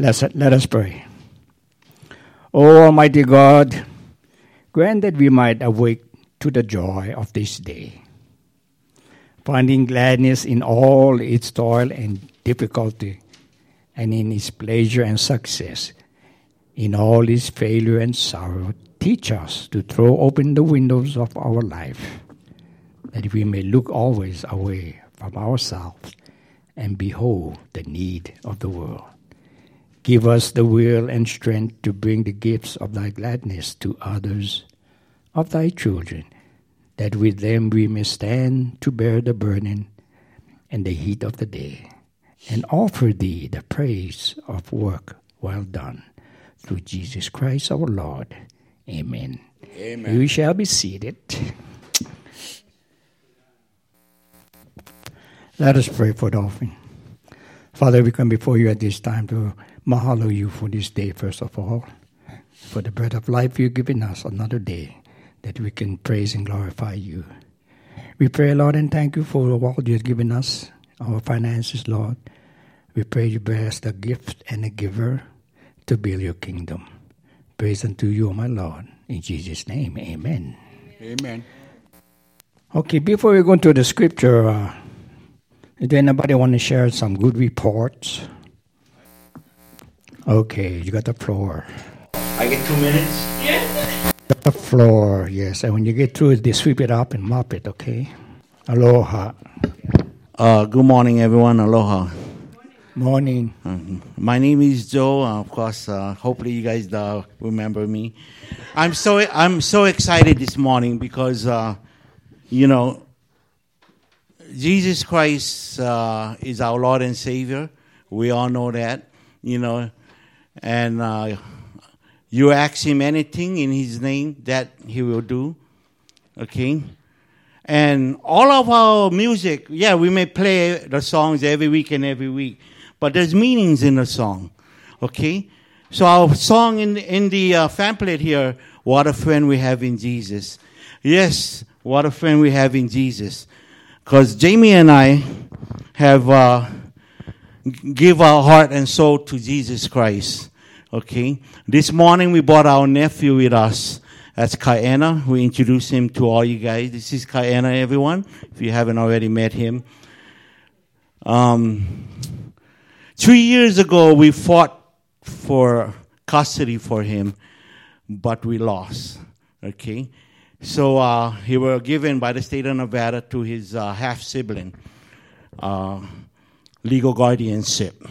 Let's, let us pray. O Almighty God, grant that we might awake to the joy of this day, finding gladness in all its toil and difficulty, and in its pleasure and success, in all its failure and sorrow. Teach us to throw open the windows of our life, that we may look always away from ourselves and behold the need of the world. Give us the will and strength to bring the gifts of thy gladness to others of thy children, that with them we may stand to bear the burden and the heat of the day, and offer thee the praise of work well done. Through Jesus Christ our Lord. Amen. Amen. We shall be seated. Let us pray for the offering. Father, we come before you at this time to mahalo you for this day, first of all, for the bread of life you've given us another day that we can praise and glorify you. We pray, Lord, and thank you for all you've given us, our finances, Lord. We pray you bless the gift and the giver to build your kingdom. Praise unto you, my Lord. In Jesus' name, amen. Amen. Okay, before we go into the scripture, uh, does anybody want to share some good reports? Okay, you got the floor. I get two minutes. Got the floor, yes. And when you get through it, they sweep it up and mop it, okay? Aloha. Uh, good morning, everyone. Aloha. Morning. Um, my name is Joe. Uh, of course, uh, hopefully you guys uh, remember me. I'm so I'm so excited this morning because uh, you know Jesus Christ uh, is our Lord and Savior. We all know that, you know, and uh, you ask Him anything in His name, that He will do. Okay. And all of our music, yeah, we may play the songs every week and every week, but there's meanings in the song. Okay? So our song in, in the uh, pamphlet here, What a Friend We Have in Jesus. Yes, what a friend we have in Jesus. Because Jamie and I have uh, give our heart and soul to Jesus Christ. Okay? This morning we brought our nephew with us. That's Kaena. We introduced him to all you guys. This is Kaena, everyone, if you haven't already met him. Um, three years ago, we fought for custody for him, but we lost. Okay? So uh, he was given by the state of Nevada to his uh, half sibling, uh, legal guardianship.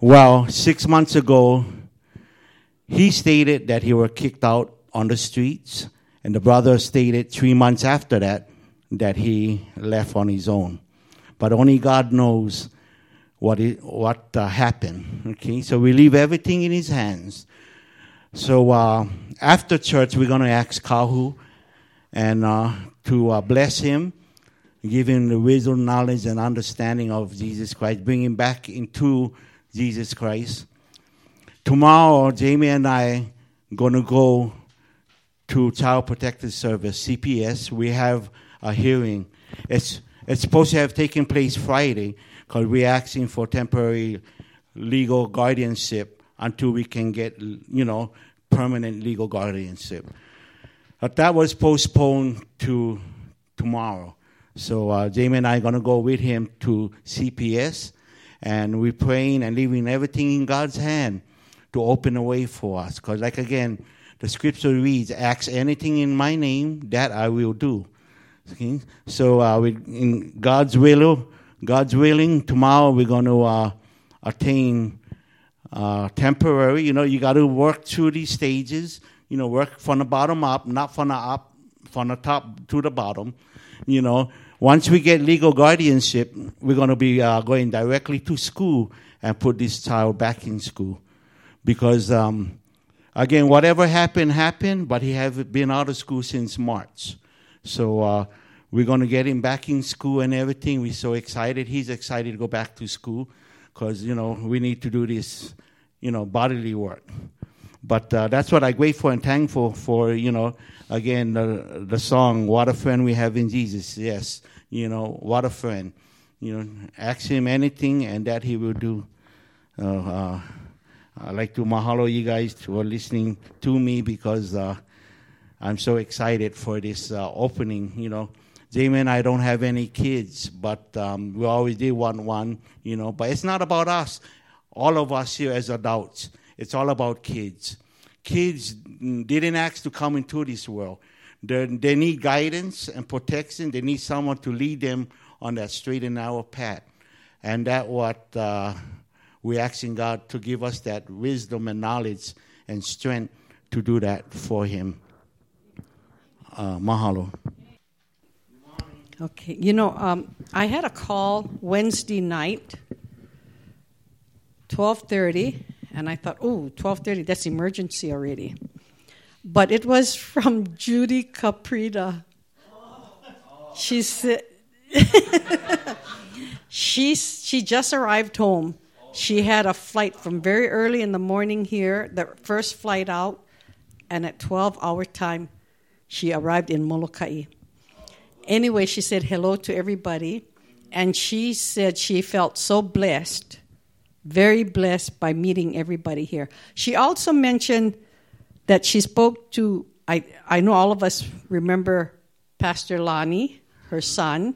Well, six months ago, he stated that he were kicked out on the streets, and the brother stated three months after that that he left on his own. But only God knows what it, what uh, happened. Okay, so we leave everything in His hands. So uh, after church, we're going to ask Kahu and uh, to uh, bless him, give him the wisdom, knowledge, and understanding of Jesus Christ, bring him back into Jesus Christ. Tomorrow, Jamie and I going to go to Child Protective Service (CPS). We have a hearing. It's it's supposed to have taken place Friday because we're asking for temporary legal guardianship until we can get you know permanent legal guardianship. But that was postponed to tomorrow. So uh, Jamie and I are going to go with him to CPS, and we're praying and leaving everything in God's hand to open a way for us. Because, like again, the scripture reads, "Ask anything in my name, that I will do." Okay? So, uh, we, in God's will, God's willing, tomorrow we're going to uh, attain uh, temporary. You know, you got to work through these stages. You know, work from the bottom up, not from the up, from the top to the bottom. You know, once we get legal guardianship, we're going to be uh, going directly to school and put this child back in school, because um, again, whatever happened happened, but he have been out of school since March, so. Uh, we're going to get him back in school and everything. We're so excited. He's excited to go back to school because, you know, we need to do this, you know, bodily work. But uh, that's what I'm grateful and thankful for, you know, again, the, the song, What a Friend We Have in Jesus. Yes, you know, what a friend. You know, ask him anything and that he will do. Uh, uh, I'd like to mahalo you guys for listening to me because uh, I'm so excited for this uh, opening. You know, Jamie and I don't have any kids, but um, we always did want one. You know, but it's not about us. All of us here as adults, it's all about kids. Kids didn't ask to come into this world. They, they need guidance and protection. They need someone to lead them on that straight and narrow path. And that what uh, we're asking God to give us that wisdom and knowledge and strength to do that for Him. Uh, mahalo. Okay, you know, um, I had a call Wednesday night, twelve thirty, and I thought, oh, 12.30, that's emergency already. But it was from Judy Caprita. She said, she, she just arrived home. She had a flight from very early in the morning here, the first flight out, and at 12 hour time, she arrived in Molokai. Anyway, she said hello to everybody, and she said she felt so blessed very blessed by meeting everybody here. She also mentioned that she spoke to, I, I know all of us remember Pastor Lani, her son.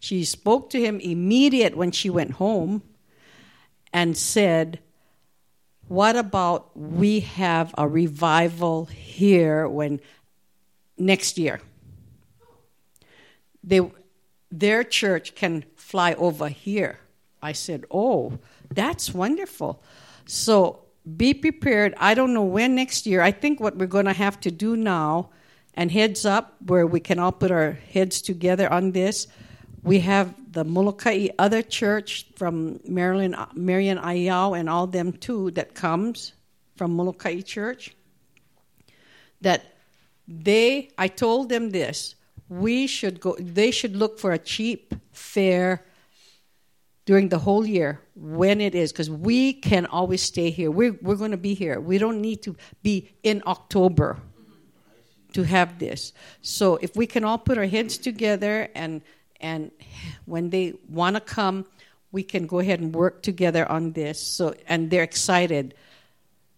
She spoke to him immediate when she went home and said, What about we have a revival here when next year? They, their church can fly over here. I said, Oh, that's wonderful. So be prepared. I don't know when next year. I think what we're going to have to do now, and heads up, where we can all put our heads together on this. We have the Molokai other church from Maryland, Marian Ayau, and all them too that comes from Molokai Church. That they, I told them this. We should go. They should look for a cheap, fair during the whole year when it is because we can always stay here we're, we're going to be here we don't need to be in october to have this so if we can all put our heads together and and when they want to come we can go ahead and work together on this so and they're excited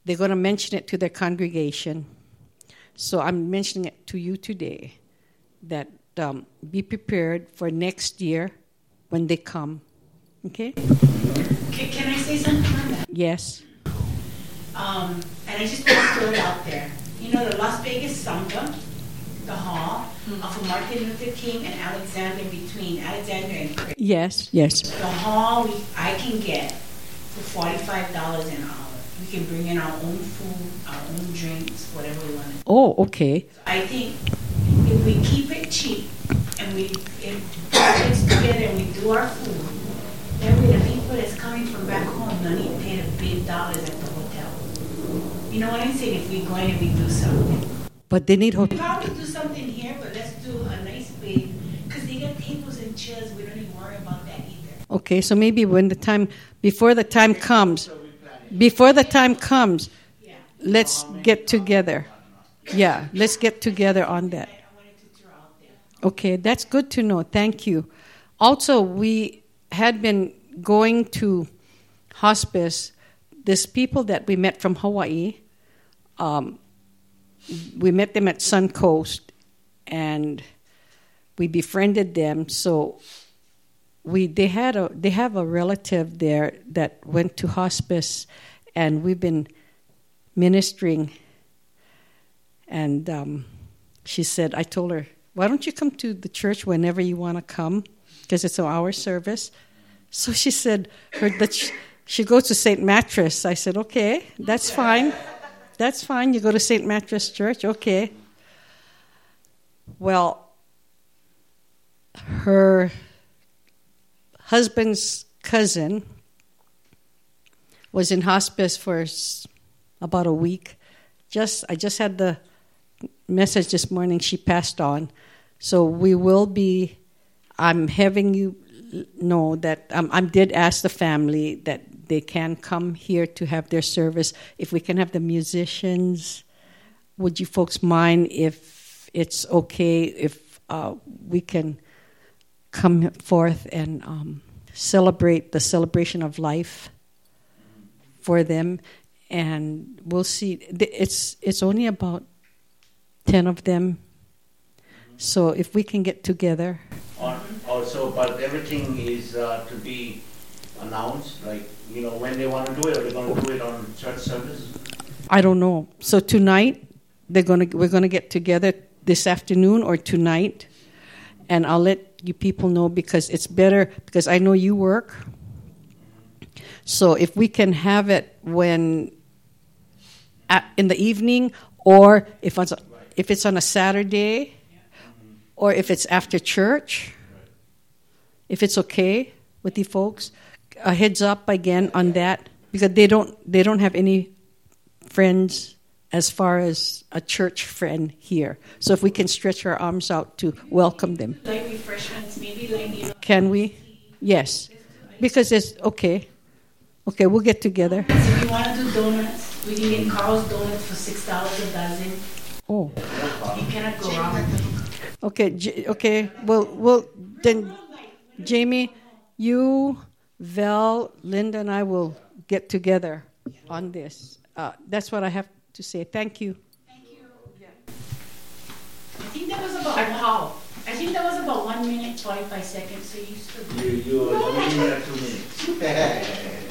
they're going to mention it to their congregation so i'm mentioning it to you today that um, be prepared for next year when they come Okay? Can, can I say something on that? Yes. Um, and I just want to throw it out there. You know, the Las Vegas Sangha, the hall mm-hmm. of Martin Luther King and Alexander between Alexander and Chris. Yes, yes. The hall we, I can get for $45 an hour. We can bring in our own food, our own drinks, whatever we want. Oh, okay. So I think if we keep it cheap and we if it's together and we do our food, Every the people that's coming from back home don't need to pay the big dollars at the hotel. You know what I'm saying? If we're going and we do something. But they need hotel. Probably do something here, but let's do a nice big, because they got tables and chairs. We don't even worry about that either. Okay, so maybe when the time, before the time comes, before the time comes, let's get together. Yeah, let's get together on that. Okay, that's good to know. Thank you. Also, we had been going to hospice, This people that we met from Hawaii, um, we met them at Suncoast and we befriended them. So we they had a they have a relative there that went to hospice, and we've been ministering. And um, she said, I told her, why don't you come to the church whenever you want to come? Because it's an hour service. So she said her, that she, she goes to St. Mattress. I said, okay, that's fine. That's fine. You go to St. Mattress Church, okay. Well, her husband's cousin was in hospice for about a week. Just I just had the message this morning. She passed on, so we will be. I'm having you know that um, I did ask the family that they can come here to have their service. If we can have the musicians, would you folks mind if it's okay if uh, we can come forth and um, celebrate the celebration of life for them, and we'll see. It's it's only about ten of them, so if we can get together, Also, but everything is uh, to be announced, like, you know, when they want to do it, or they're going to do it on church service? I don't know. So tonight they're gonna we're gonna get together this afternoon or tonight, and I'll let you people know because it's better because I know you work. So if we can have it when at, in the evening, or if it's if it's on a Saturday, or if it's after church, if it's okay with you folks, a heads up again on that because they don't they don't have any friends as far as a church friend here. So if we can stretch our arms out to welcome them, Like refreshments, maybe like, can we? Yes, because it's okay. Okay, we'll get together. if you want to do donuts, we can get Carl's Donuts for six dollars a dozen. Oh, You cannot go wrong with them. okay, J- okay. Well, well then, Jamie, you, Val, Linda, and I will get together on this. Uh, that's what I have to say. Thank you. Thank you. Yeah. I think that was about how? I think that was about one minute forty-five seconds. So you still. You, you, you need two minutes.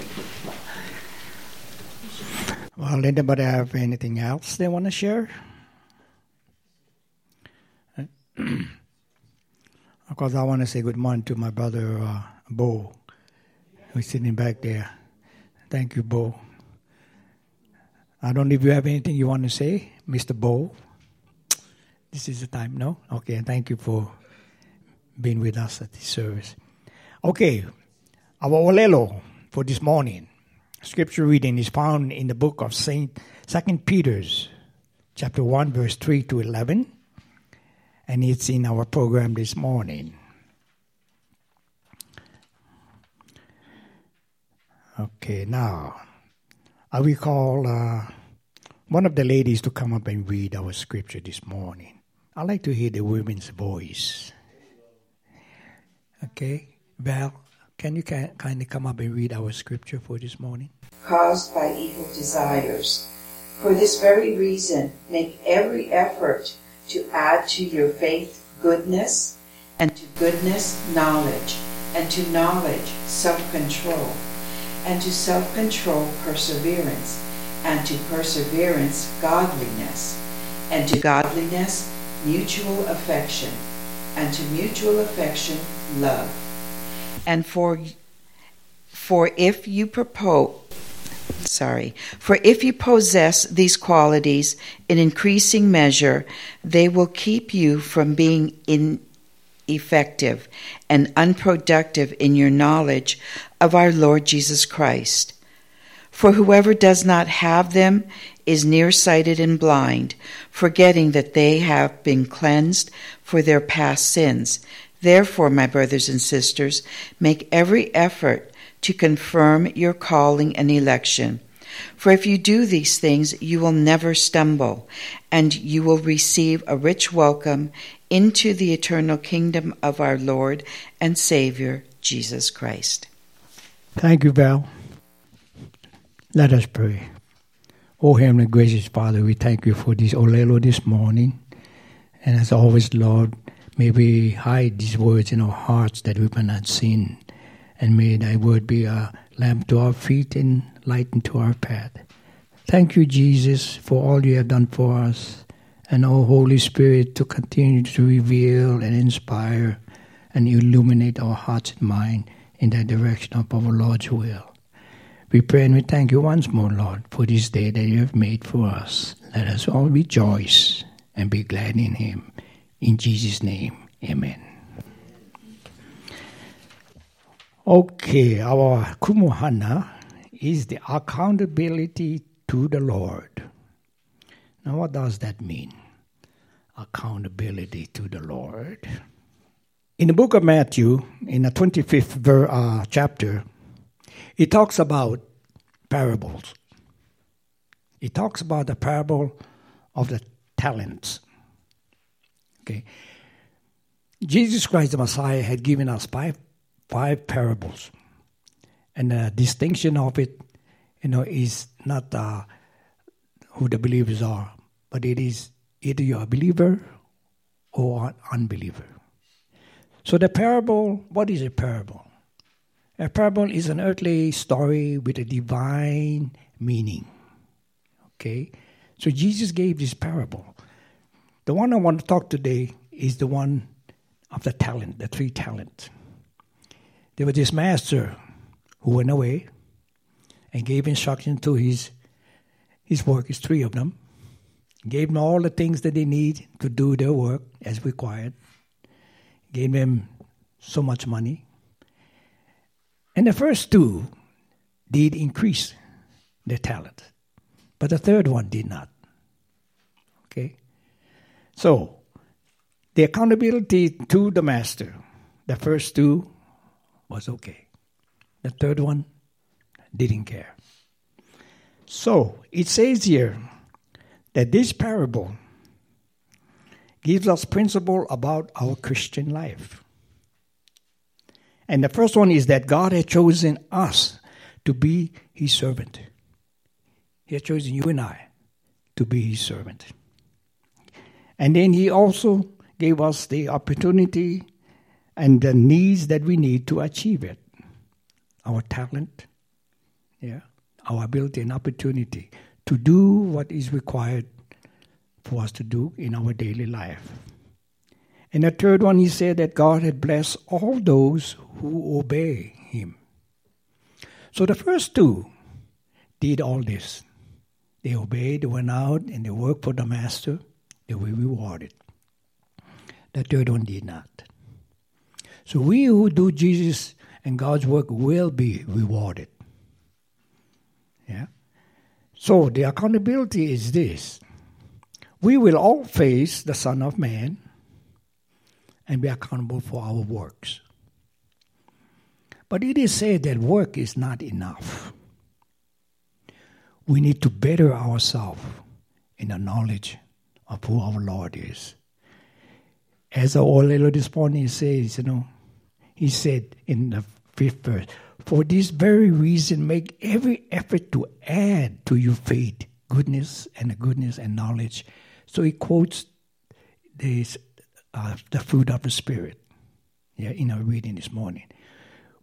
Well, anybody have anything else they want to share? of course, I want to say good morning to my brother uh, Bo, who's sitting back there. Thank you, Bo. I don't know if you have anything you want to say, Mr. Bo. This is the time, no? Okay, thank you for being with us at this service. Okay, our Olelo for this morning. Scripture reading is found in the book of Saint Second Peter's, chapter one, verse three to eleven, and it's in our program this morning. Okay, now I will call uh, one of the ladies to come up and read our scripture this morning. I like to hear the women's voice. Okay, Val, can you ki- kindly come up and read our scripture for this morning? caused by evil desires. For this very reason, make every effort to add to your faith goodness, and to goodness, knowledge, and to knowledge, self control, and to self control, perseverance, and to perseverance, godliness, and to godliness, mutual affection, and to mutual affection, love. And for for if you propose sorry for if you possess these qualities in increasing measure they will keep you from being ineffective and unproductive in your knowledge of our Lord Jesus Christ for whoever does not have them is nearsighted and blind forgetting that they have been cleansed for their past sins therefore my brothers and sisters make every effort to confirm your calling and election. For if you do these things, you will never stumble, and you will receive a rich welcome into the eternal kingdom of our Lord and Savior, Jesus Christ. Thank you, Val. Let us pray. Oh, Heavenly gracious Father, we thank you for this Olelo this morning. And as always, Lord, may we hide these words in our hearts that we may not sin. And may thy word be a lamp to our feet and light into our path. Thank you, Jesus, for all you have done for us. And oh, Holy Spirit, to continue to reveal and inspire and illuminate our hearts and mind in the direction of our Lord's will. We pray and we thank you once more, Lord, for this day that you have made for us. Let us all rejoice and be glad in him. In Jesus' name, amen. Okay, our kumuhana is the accountability to the Lord. Now, what does that mean? Accountability to the Lord. In the book of Matthew, in the 25th ver- uh, chapter, it talks about parables. It talks about the parable of the talents. Okay. Jesus Christ the Messiah had given us five, five parables. And the distinction of it you know, is not uh, who the believers are, but it is either you're a believer or an unbeliever. So the parable, what is a parable? A parable is an earthly story with a divine meaning. Okay? So Jesus gave this parable. The one I want to talk today is the one of the talent, the three talents. There was this master who went away and gave instruction to his his workers, three of them, gave them all the things that they need to do their work as required, gave them so much money. And the first two did increase their talent, but the third one did not. Okay? So, the accountability to the master, the first two was okay. The third one didn't care. So, it says here that this parable gives us principle about our Christian life. And the first one is that God has chosen us to be his servant. He has chosen you and I to be his servant. And then he also gave us the opportunity and the needs that we need to achieve it. Our talent, yeah, our ability and opportunity to do what is required for us to do in our daily life. And the third one, he said that God had blessed all those who obey him. So the first two did all this. They obeyed, they went out, and they worked for the master. They were rewarded. The third one did not. So we who do Jesus and God's work will be rewarded. Yeah? So the accountability is this we will all face the Son of Man and be accountable for our works. But it is said that work is not enough. We need to better ourselves in the knowledge of who our Lord is. As Olelo this morning says, you know, he said in the fifth verse, For this very reason, make every effort to add to your faith goodness and goodness and knowledge so he quotes this, uh, the fruit of the Spirit yeah, in our reading this morning.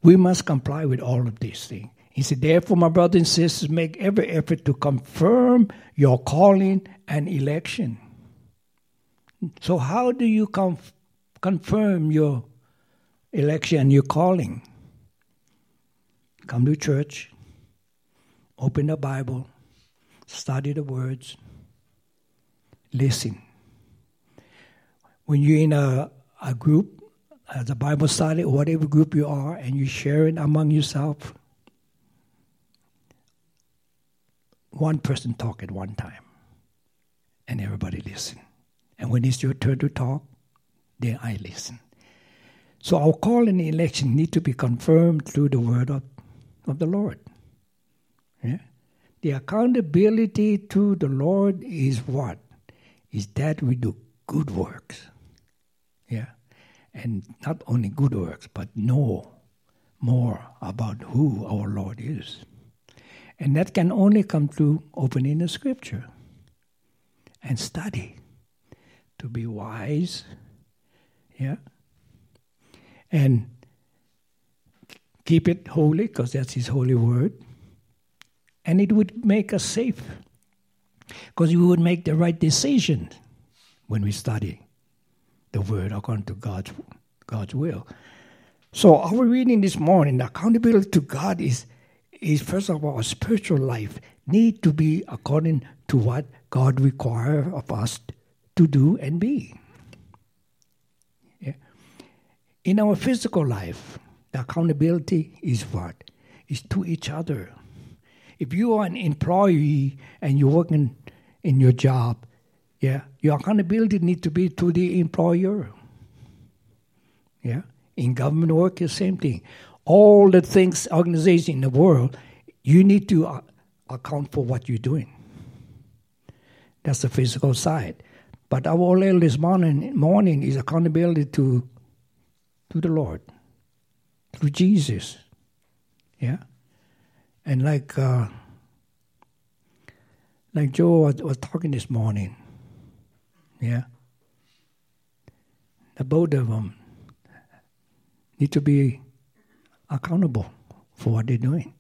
We must comply with all of these things. He said, Therefore, my brothers and sisters, make every effort to confirm your calling and election. So, how do you conf- confirm your election your calling? Come to church, open the Bible, study the words, listen. When you're in a, a group, as a Bible study, whatever group you are, and you share it among yourself, one person talk at one time, and everybody listen. And when it's your turn to talk, then I listen. So our call and election need to be confirmed through the word of, of the Lord. Yeah? The accountability to the Lord is what? is that we do good works. Yeah. And not only good works, but know more about who our Lord is. And that can only come through opening the scripture and study to be wise. Yeah. And keep it holy because that's His holy word. And it would make us safe because we would make the right decision when we study the Word according to God's, God's will. So our reading this morning, the accountability to God is, is first of all, a spiritual life need to be according to what God requires of us to do and be. In our physical life, the accountability is what? Is to each other. If you are an employee and you're working in your job, yeah, your accountability need to be to the employer. Yeah, in government work, the same thing. All the things, organization in the world, you need to uh, account for what you're doing. That's the physical side. But our all this morning, morning is accountability to, to the Lord, through Jesus. Yeah? And like uh, Like Joe was, was talking this morning. Yeah. The both of them need to be accountable for what they're doing.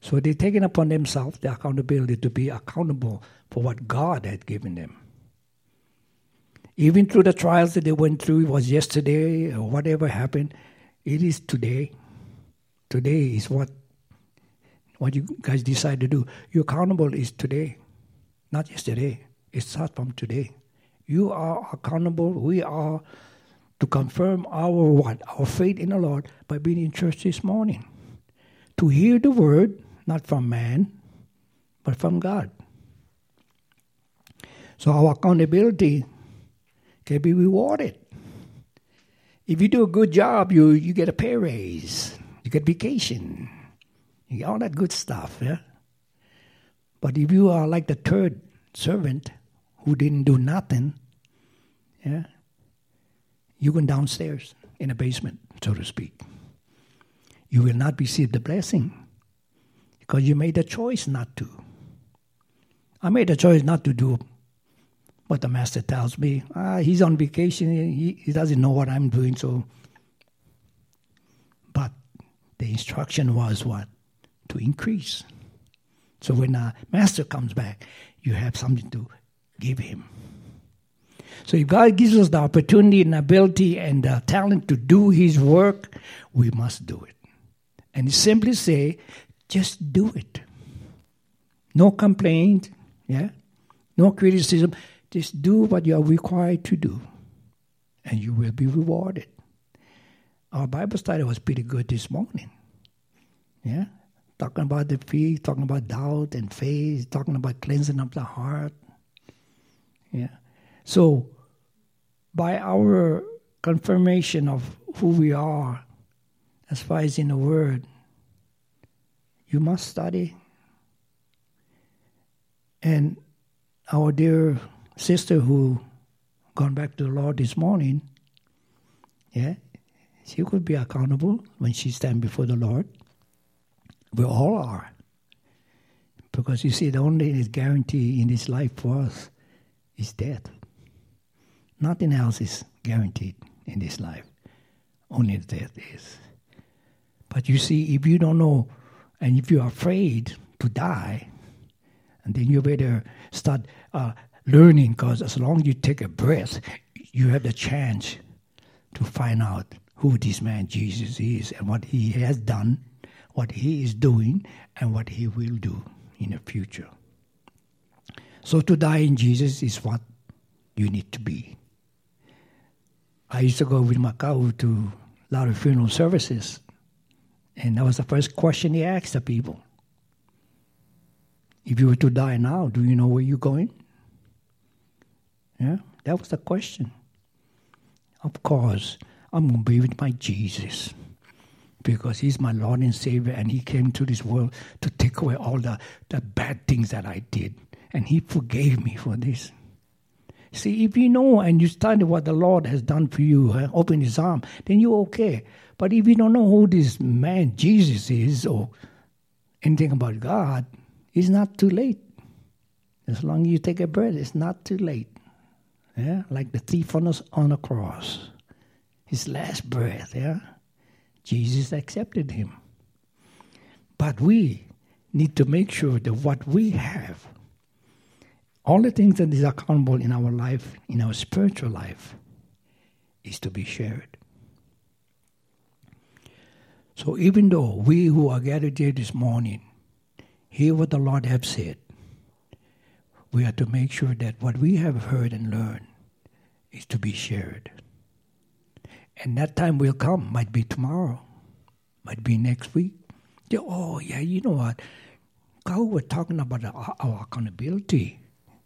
So they're taking upon themselves the accountability to be accountable for what God had given them. Even through the trials that they went through, it was yesterday or whatever happened, it is today. Today is what what you guys decide to do. You're accountable is today, not yesterday. It starts from today. You are accountable. We are to confirm our what? Our faith in the Lord by being in church this morning. To hear the word, not from man, but from God. So our accountability can be rewarded. If you do a good job, you, you get a pay raise, you get vacation, you get all that good stuff, yeah? But if you are like the third servant who didn't do nothing, yeah, you went downstairs in a basement, so to speak. You will not receive the blessing because you made a choice not to. I made a choice not to do what the master tells me. Ah, he's on vacation. He, he doesn't know what I'm doing. So, but the instruction was what to increase. So when the master comes back, you have something to give him. So if God gives us the opportunity and ability and the talent to do His work, we must do it. And simply say, just do it. No complaint, yeah, no criticism. Just do what you are required to do, and you will be rewarded. Our Bible study was pretty good this morning. Yeah, talking about the faith, talking about doubt and faith, talking about cleansing of the heart. Yeah. So, by our confirmation of who we are, as far as in the Word, you must study. And our dear sister who gone back to the Lord this morning, yeah, she could be accountable when she stand before the Lord. We all are. Because you see, the only guarantee in this life for us is death. Nothing else is guaranteed in this life. Only death is. But you see, if you don't know, and if you're afraid to die, and then you better start uh, learning, because as long as you take a breath, you have the chance to find out who this man Jesus is and what he has done, what he is doing, and what he will do in the future. So to die in Jesus is what you need to be. I used to go with Macau to a lot of funeral services, and that was the first question he asked the people. If you were to die now, do you know where you're going? Yeah, that was the question. Of course, I'm going to be with my Jesus because he's my Lord and Savior, and he came to this world to take away all the, the bad things that I did, and he forgave me for this. See, if you know and you study what the Lord has done for you, uh, open his arm, then you're okay. But if you don't know who this man Jesus is or anything about God, it's not too late. As long as you take a breath, it's not too late. Yeah, like the thief on us, on the cross, his last breath. Yeah, Jesus accepted him. But we need to make sure that what we have, all the things that is accountable in our life, in our spiritual life, is to be shared. So even though we who are gathered here this morning hear what the Lord have said, we are to make sure that what we have heard and learned is to be shared. And that time will come, might be tomorrow, might be next week. Oh, yeah, you know what? God we're talking about our, our accountability,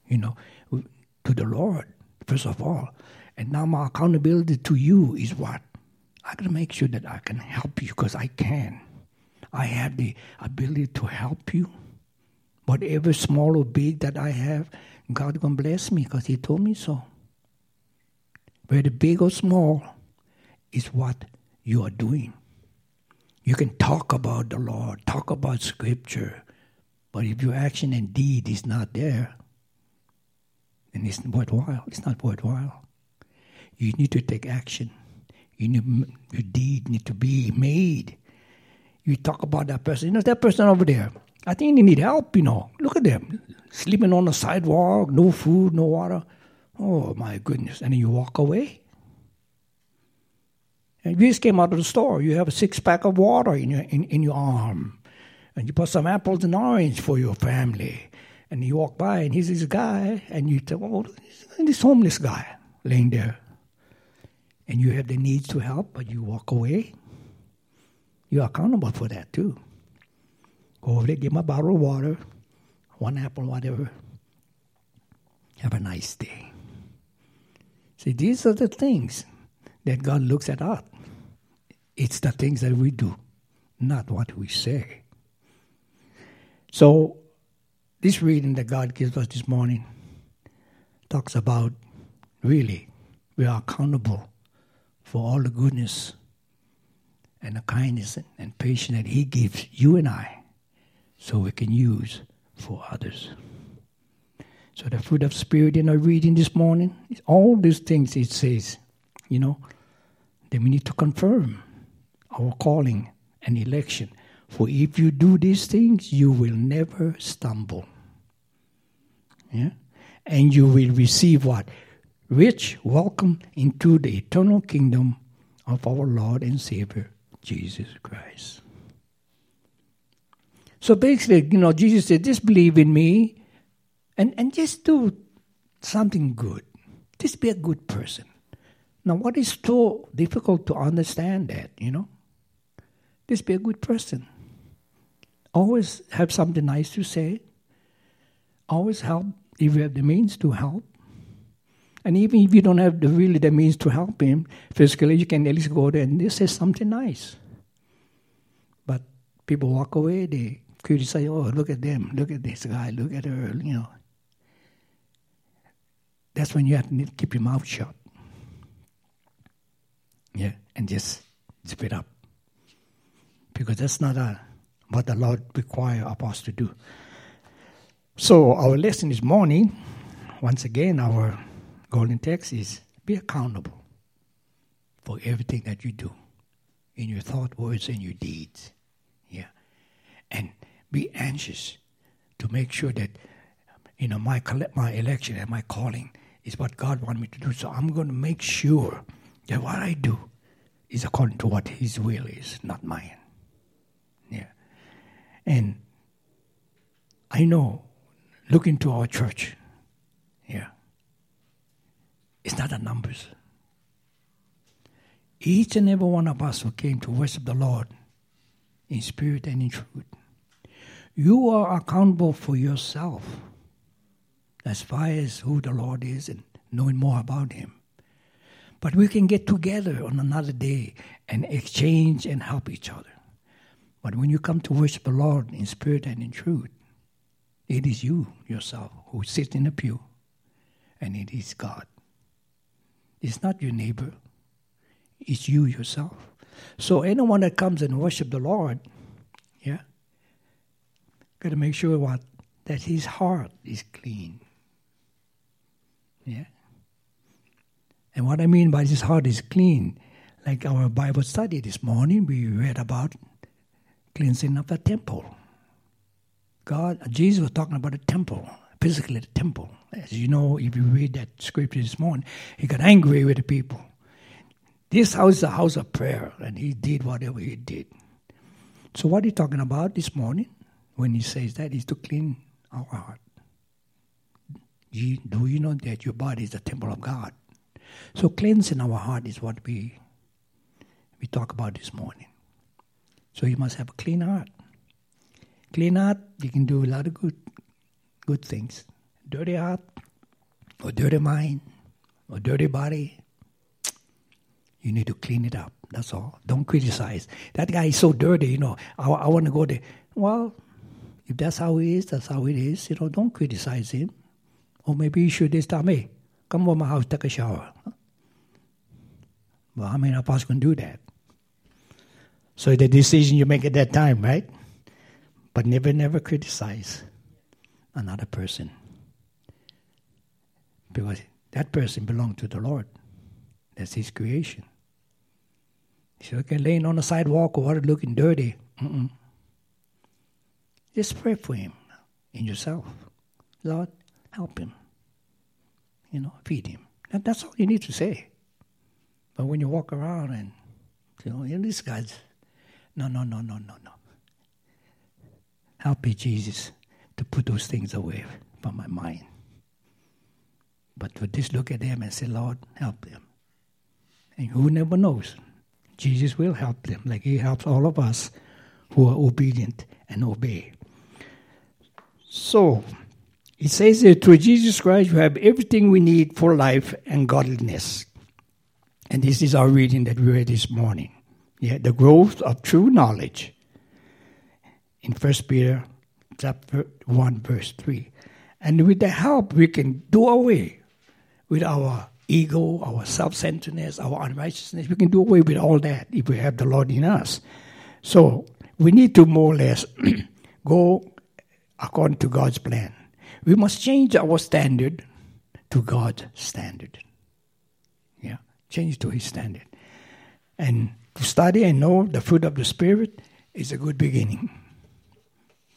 you know, to the Lord, first of all. And now my accountability to you is what? I got to make sure that I can help you because I can. I have the ability to help you. Whatever small or big that I have, God gonna bless me because He told me so. Whether big or small, is what you are doing. You can talk about the Lord, talk about Scripture, But if your action and deed is not there, then it's worthwhile. It's not worthwhile. You need to take action. You need, your deed need to be made. You talk about that person. You know, that person over there. I think they need help, you know. Look at them. Sleeping on the sidewalk, no food, no water. Oh, my goodness. And you walk away. And you just came out of the store. You have a six pack of water in your, in, in your arm. And you put some apples and orange for your family. And you walk by, and he's this guy, and you tell, oh, this homeless guy laying there. And you have the needs to help, but you walk away. You're accountable for that too. Go over there, give him a bottle of water, one apple, whatever. Have a nice day. See, these are the things that God looks at us. It's the things that we do, not what we say. So, this reading that God gives us this morning talks about really we are accountable for all the goodness and the kindness and patience that He gives you and I so we can use for others. So the fruit of spirit in our reading this morning, all these things it says, you know, then we need to confirm our calling and election. For if you do these things, you will never stumble. Yeah? And you will receive what? Rich welcome into the eternal kingdom of our Lord and Savior, Jesus Christ. So basically, you know, Jesus said, just believe in me and, and just do something good. Just be a good person. Now, what is so difficult to understand that, you know? Just be a good person. Always have something nice to say. Always help if you have the means to help. And even if you don't have the, really the means to help him physically, you can at least go there and just say something nice. But people walk away, they criticize, oh, look at them, look at this guy, look at her, you know. That's when you have to keep your mouth shut. Yeah, and just zip it up. Because that's not a, what the Lord requires of us to do. So, our lesson this morning, once again, our golden text is be accountable for everything that you do in your thought, words, and your deeds. Yeah. And be anxious to make sure that, you know, my, my election and my calling is what God wants me to do. So I'm going to make sure that what I do is according to what His will is, not mine. Yeah. And I know, look into our church. Yeah. It's not the numbers. Each and every one of us who came to worship the Lord in spirit and in truth, you are accountable for yourself as far as who the Lord is and knowing more about Him. But we can get together on another day and exchange and help each other. But when you come to worship the Lord in spirit and in truth, it is you yourself who sits in the pew, and it is God. It's not your neighbor, it's you yourself. So anyone that comes and worship the Lord, yeah, got to make sure what that his heart is clean. Yeah. And what I mean by this heart is clean, like our Bible study this morning, we read about cleansing of the temple. God, Jesus was talking about the temple, physically the temple. As you know, if you read that scripture this morning, he got angry with the people. This house is a house of prayer, and he did whatever he did. So, what you talking about this morning when he says that is to clean our heart? You, do you know that your body is the temple of God? So, cleansing our heart is what we we talk about this morning. So, you must have a clean heart. Clean heart, you can do a lot of good good things. Dirty heart, or dirty mind, or dirty body, you need to clean it up. That's all. Don't criticize. That guy is so dirty, you know. I, I want to go there. Well, if that's how he is, that's how it is. You know, don't criticize him. Or maybe you should me, come over my house, take a shower. Well, how many of us can do that? So the decision you make at that time, right? But never, never criticize. another person. Because that person belonged to the Lord. That's his creation. So okay, laying on the sidewalk or looking dirty. Mm-mm. Just pray for him in yourself. Lord, help him. You know, feed him. That, that's all you need to say. But when you walk around and, you know, these guy's, no, no, no, no, no, no. Help me, Jesus, to put those things away from my mind. But to just look at them and say, Lord, help them. And who never knows? Jesus will help them, like He helps all of us who are obedient and obey. So, it says that through Jesus Christ, we have everything we need for life and godliness. And this is our reading that we read this morning. Yeah, the growth of true knowledge in First Peter chapter 1, verse 3. And with the help, we can do away with our ego, our self centeredness, our unrighteousness. We can do away with all that if we have the Lord in us. So we need to more or less go according to God's plan. We must change our standard to God's standard. Yeah, change to His standard. And to study and know the fruit of the Spirit is a good beginning.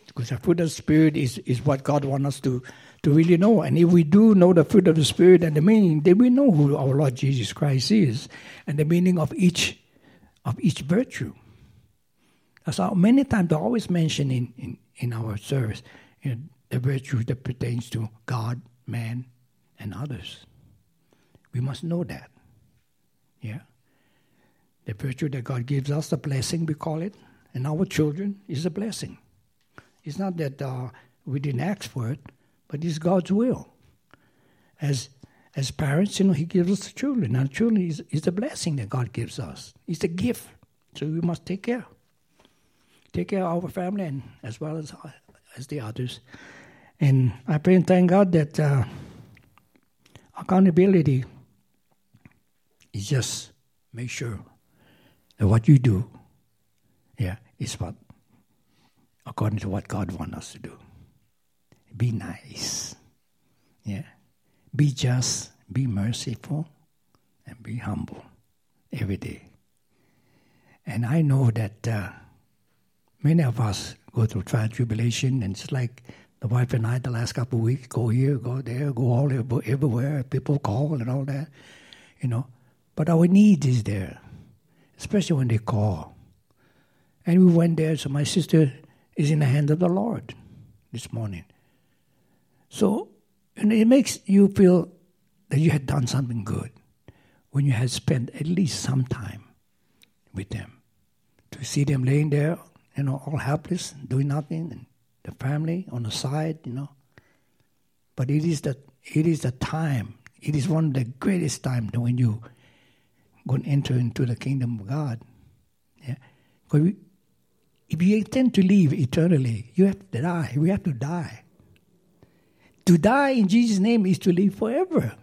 Because the fruit of the Spirit is, is what God wants us to, to really know. And if we do know the fruit of the Spirit and the meaning, then we know who our Lord Jesus Christ is and the meaning of each of each virtue. As how many times I always mention in, in, in our service, you know, the virtue that pertains to God, man, and others. We must know that. Yeah. The virtue that God gives us, the blessing we call it, and our children is a blessing. It's not that uh, we didn't ask for it, but it's God's will. As as parents, you know, He gives us the children. Now, children is, is a blessing that God gives us. It's a gift, so we must take care. Take care of our family and as well as as the others. And I pray and thank God that uh, accountability is just make sure that what you do, yeah, is what according to what God wants us to do. Be nice, yeah. Be just, be merciful, and be humble every day. And I know that uh, many of us go through trial tribulation, and it's like the wife and I the last couple of weeks go here, go there, go all over everywhere. People call and all that, you know. But our need is there, especially when they call. And we went there, so my sister is in the hand of the Lord this morning. So and it makes you feel that you had done something good when you had spent at least some time with them. To see them laying there you know, all helpless, doing nothing, and the family on the side, you know. But it is the it is the time. It is one of the greatest times when you going to enter into the kingdom of God. Yeah, because if you intend to live eternally, you have to die. We have to die. To die in Jesus' name is to live forever.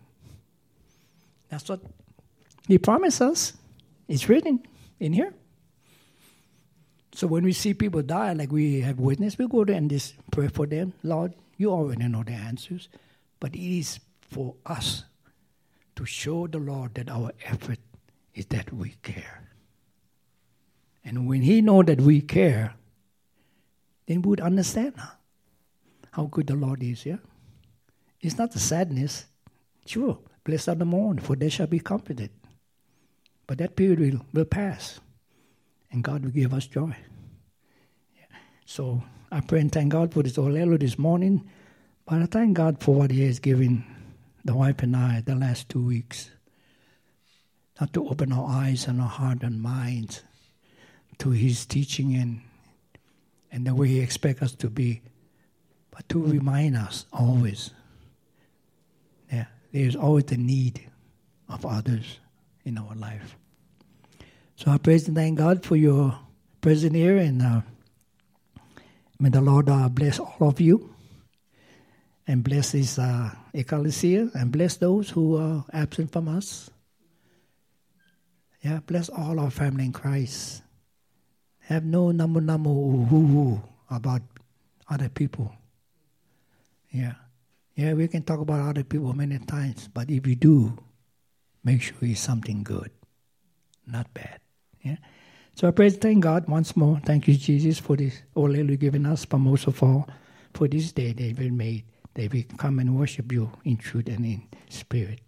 That's what He promised us. It's written in here. So when we see people die, like we have witnessed, we go there and just pray for them. Lord, you already know the answers, but it is for us to show the Lord that our effort is that we care. And when He know that we care, then we would understand how good the Lord is. Yeah, it's not the sadness. Sure, blessed are the mourn, for they shall be comforted. But that period will, will pass and God will give us joy. Yeah. So I pray and thank God for this Olelo this morning, but I thank God for what He has given the wife and I the last two weeks. Not to open our eyes and our heart and minds to His teaching and and the way He expects us to be, but to remind us always. Yeah, there's always the need of others in our life. So I praise and thank God for your presence here, and uh, may the Lord uh, bless all of you, and bless this uh, ecclesia, and bless those who are absent from us. Yeah, bless all our family in Christ. Have no number number who who about other people. Yeah. Yeah, we can talk about other people many times, but if you do, make sure it's something good, not bad. Yeah. So I praise, thank God once more. Thank you, Jesus, for this oh, all you've given us, but most of all, for this day they will made. They will come and worship you in truth and in spirit.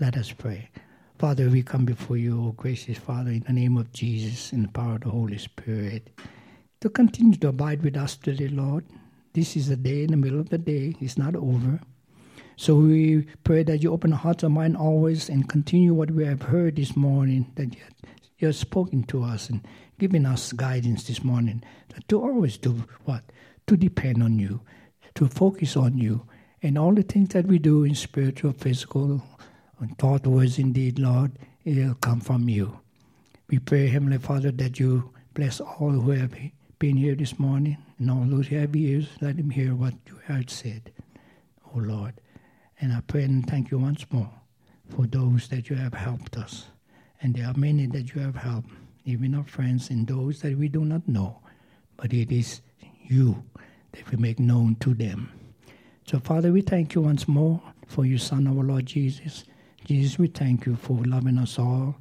Let us pray. Father, we come before you, O gracious Father, in the name of Jesus, in the power of the Holy Spirit, to continue to abide with us today, Lord. This is a day in the middle of the day. It's not over. So we pray that you open our hearts and mind always and continue what we have heard this morning, that you, have spoken to us and given us guidance this morning, that to always do what? To depend on you, to focus on you, and all the things that we do in spiritual, physical, and thought, words, indeed, Lord, it'll come from you. We pray, Heavenly Father, that you bless all who have been here this morning, and all those who have ears, let them hear what you have said, O Lord. And I pray and thank you once more for those that you have helped us. And there are many that you have helped, even our friends and those that we do not know. But it is you that we make known to them. So, Father, we thank you once more for your Son, our Lord Jesus. Jesus, we thank you for loving us all.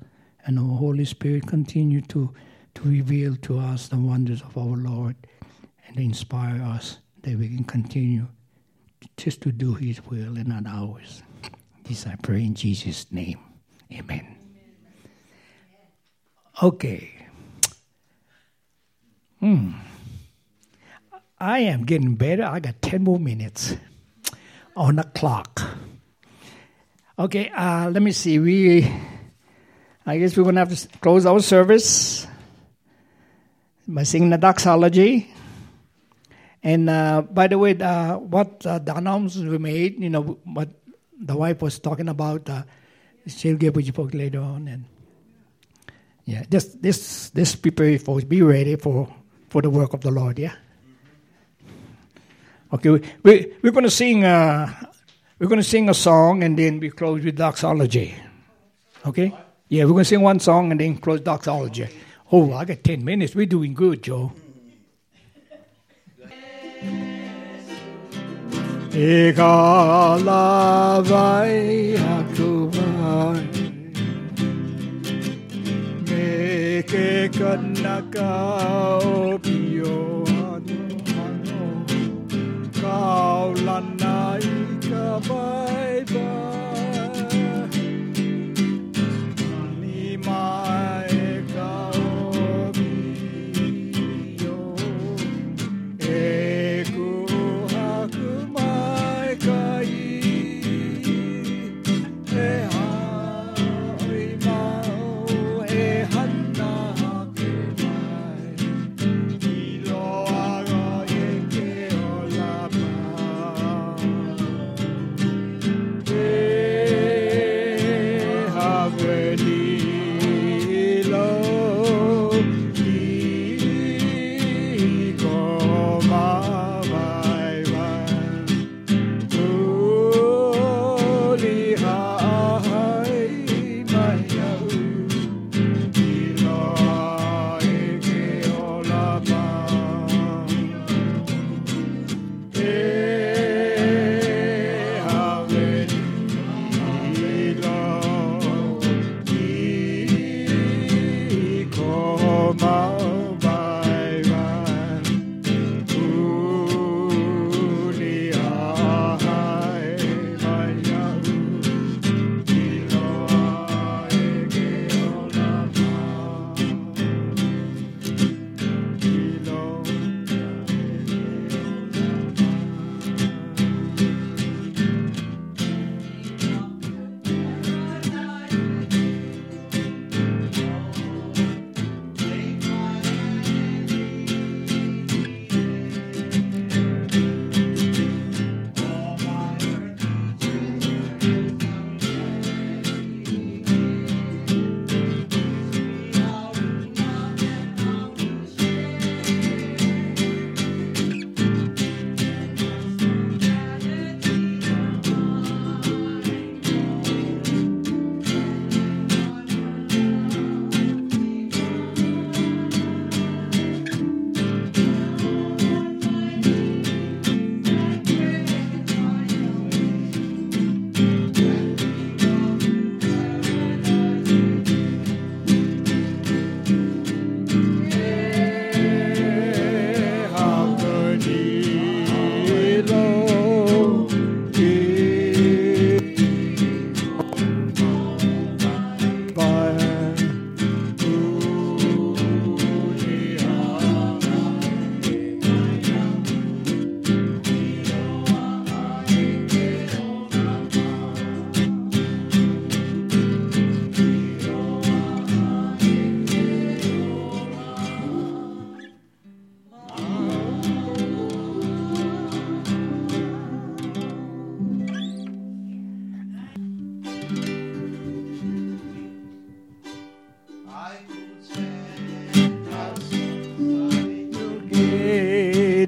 And our Holy Spirit continue to, to reveal to us the wonders of our Lord and inspire us that we can continue just to do His will and not ours. This I pray in Jesus' name. Amen. Okay. Hmm. I am getting better. I got 10 more minutes on the clock. Okay, uh, let me see. We, I guess we're going to have to close our service by singing the doxology. And uh, by the way, uh, what uh, the announcements we made, you know, what the wife was talking about, she'll give you book later on. And yeah, just this this prepare for be ready for for the work of the Lord. Yeah. Okay, we, we we're to sing. Uh, we're to sing a song and then we close with doxology. Okay? Yeah, we're to sing one song and then close doxology. Oh, I got 10 minutes. We're doing good, Joe. Meke kanaka ka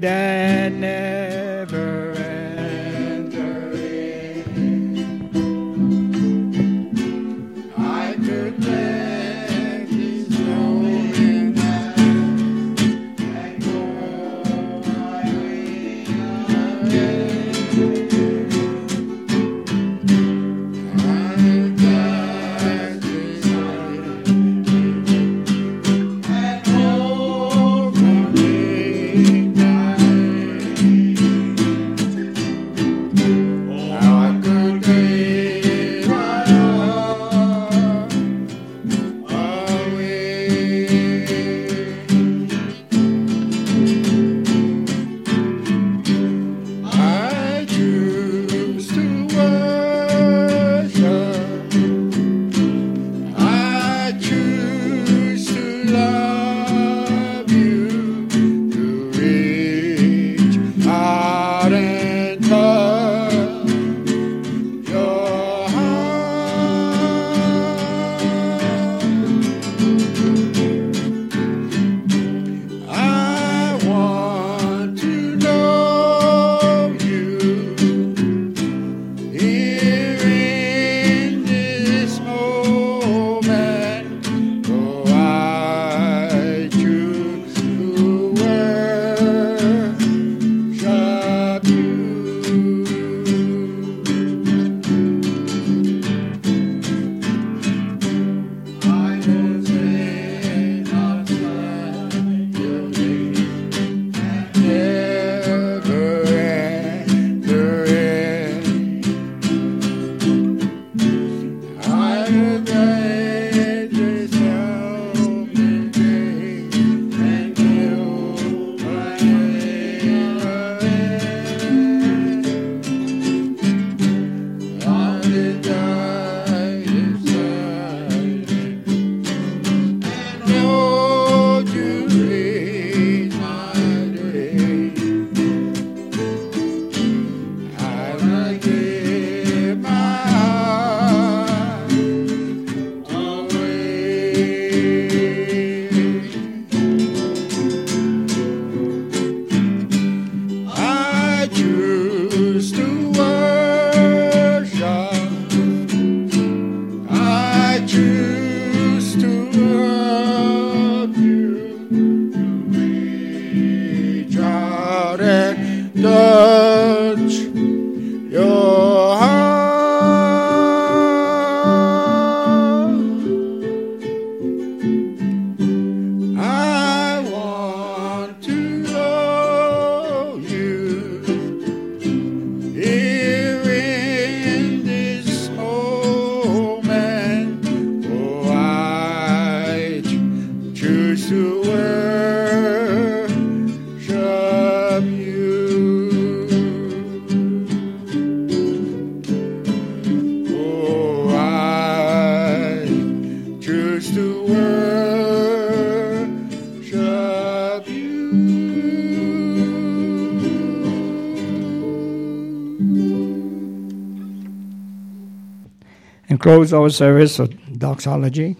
and close our service with doxology.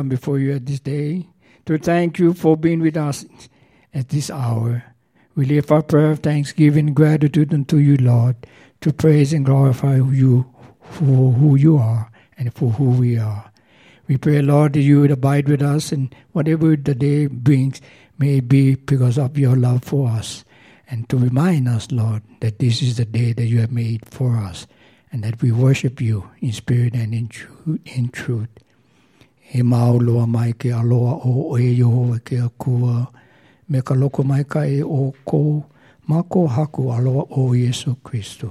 Come before you at this day to thank you for being with us at this hour. We lift our prayer of thanksgiving gratitude unto you, Lord, to praise and glorify you for who you are and for who we are. We pray, Lord, that you would abide with us and whatever the day brings may be because of your love for us. And to remind us, Lord, that this is the day that you have made for us and that we worship you in spirit and in truth. In truth. E maoloa mai ke aloa o e Yehova ke akua, me ka loko mai ka e o ko, ma ko haku aloa o Yesu Kristo.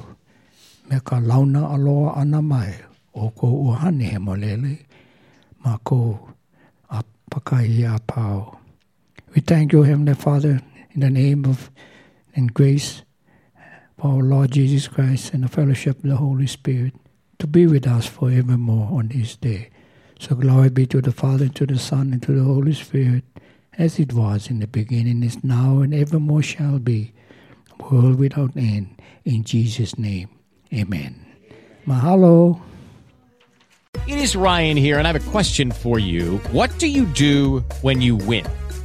Me ka launa aloa ana mai, o ko uhane he molele, ma ko a pakai a. We thank you, Heavenly Father, in the name of and grace for our Lord Jesus Christ and the fellowship of the Holy Spirit to be with us forevermore on this day. So glory be to the Father, and to the Son, and to the Holy Spirit, as it was in the beginning, is now, and evermore shall be, world without end. In Jesus' name, amen. Mahalo. It is Ryan here, and I have a question for you. What do you do when you win?